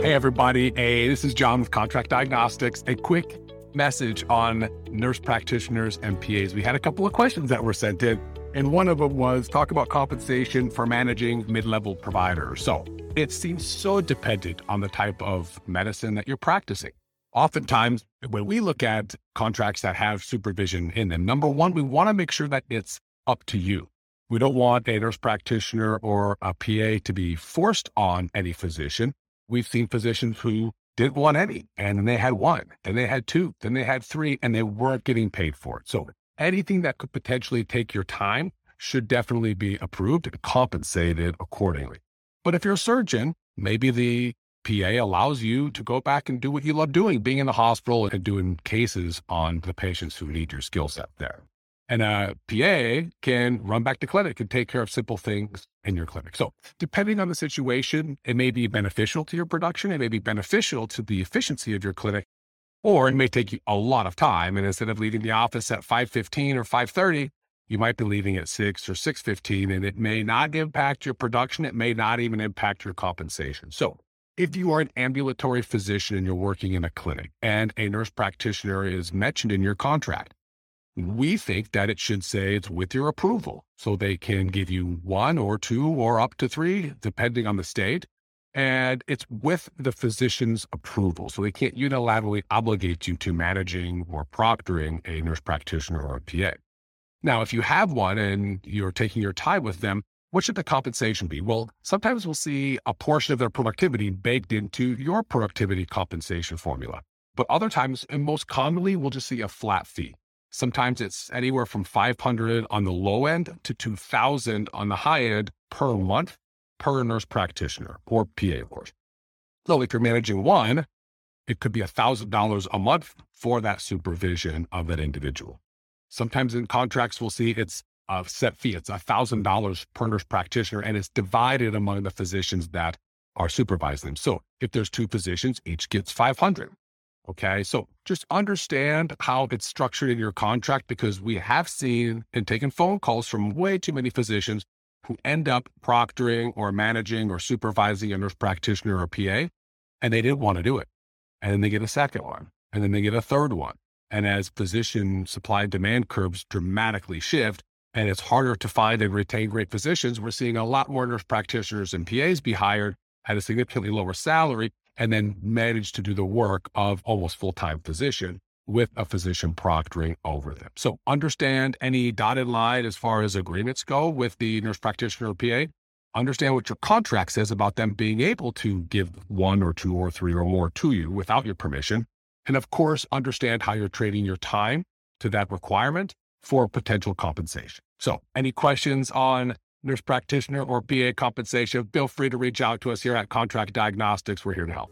Hey, everybody. Hey, this is John with Contract Diagnostics. A quick message on nurse practitioners and PAs. We had a couple of questions that were sent in, and one of them was talk about compensation for managing mid level providers. So it seems so dependent on the type of medicine that you're practicing. Oftentimes, when we look at contracts that have supervision in them, number one, we want to make sure that it's up to you. We don't want a nurse practitioner or a PA to be forced on any physician we've seen physicians who didn't want any, and then they had one, then they had two, then they had three, and they weren't getting paid for it. So anything that could potentially take your time should definitely be approved and compensated accordingly. But if you're a surgeon, maybe the PA allows you to go back and do what you love doing, being in the hospital and doing cases on the patients who need your skill set there. And uh, a PA can run back to clinic and take care of simple things in your clinic. So, depending on the situation, it may be beneficial to your production, it may be beneficial to the efficiency of your clinic, or it may take you a lot of time. And instead of leaving the office at 5:15 or 5:30, you might be leaving at 6 or 6:15 and it may not impact your production, it may not even impact your compensation. So, if you are an ambulatory physician and you're working in a clinic and a nurse practitioner is mentioned in your contract, we think that it should say it's with your approval. So they can give you one or two or up to three, depending on the state. And it's with the physician's approval. So they can't unilaterally obligate you to managing or proctoring a nurse practitioner or a PA. Now, if you have one and you're taking your time with them, what should the compensation be? Well, sometimes we'll see a portion of their productivity baked into your productivity compensation formula. But other times, and most commonly, we'll just see a flat fee. Sometimes it's anywhere from 500 on the low end to 2000 on the high end per month per nurse practitioner or PA, of course. So if you're managing one, it could be $1,000 a month for that supervision of that individual. Sometimes in contracts, we'll see it's a set fee. It's $1,000 per nurse practitioner, and it's divided among the physicians that are supervising them. So if there's two physicians, each gets 500. Okay. So just understand how it's structured in your contract because we have seen and taken phone calls from way too many physicians who end up proctoring or managing or supervising a nurse practitioner or PA, and they didn't want to do it. And then they get a second one, and then they get a third one. And as physician supply and demand curves dramatically shift, and it's harder to find and retain great physicians, we're seeing a lot more nurse practitioners and PAs be hired at a significantly lower salary and then manage to do the work of almost full time physician with a physician proctoring over them. So understand any dotted line as far as agreements go with the nurse practitioner or PA. Understand what your contract says about them being able to give one or two or three or more to you without your permission. And of course, understand how you're trading your time to that requirement for potential compensation. So, any questions on nurse practitioner, or PA compensation, feel free to reach out to us here at Contract Diagnostics. We're here to help.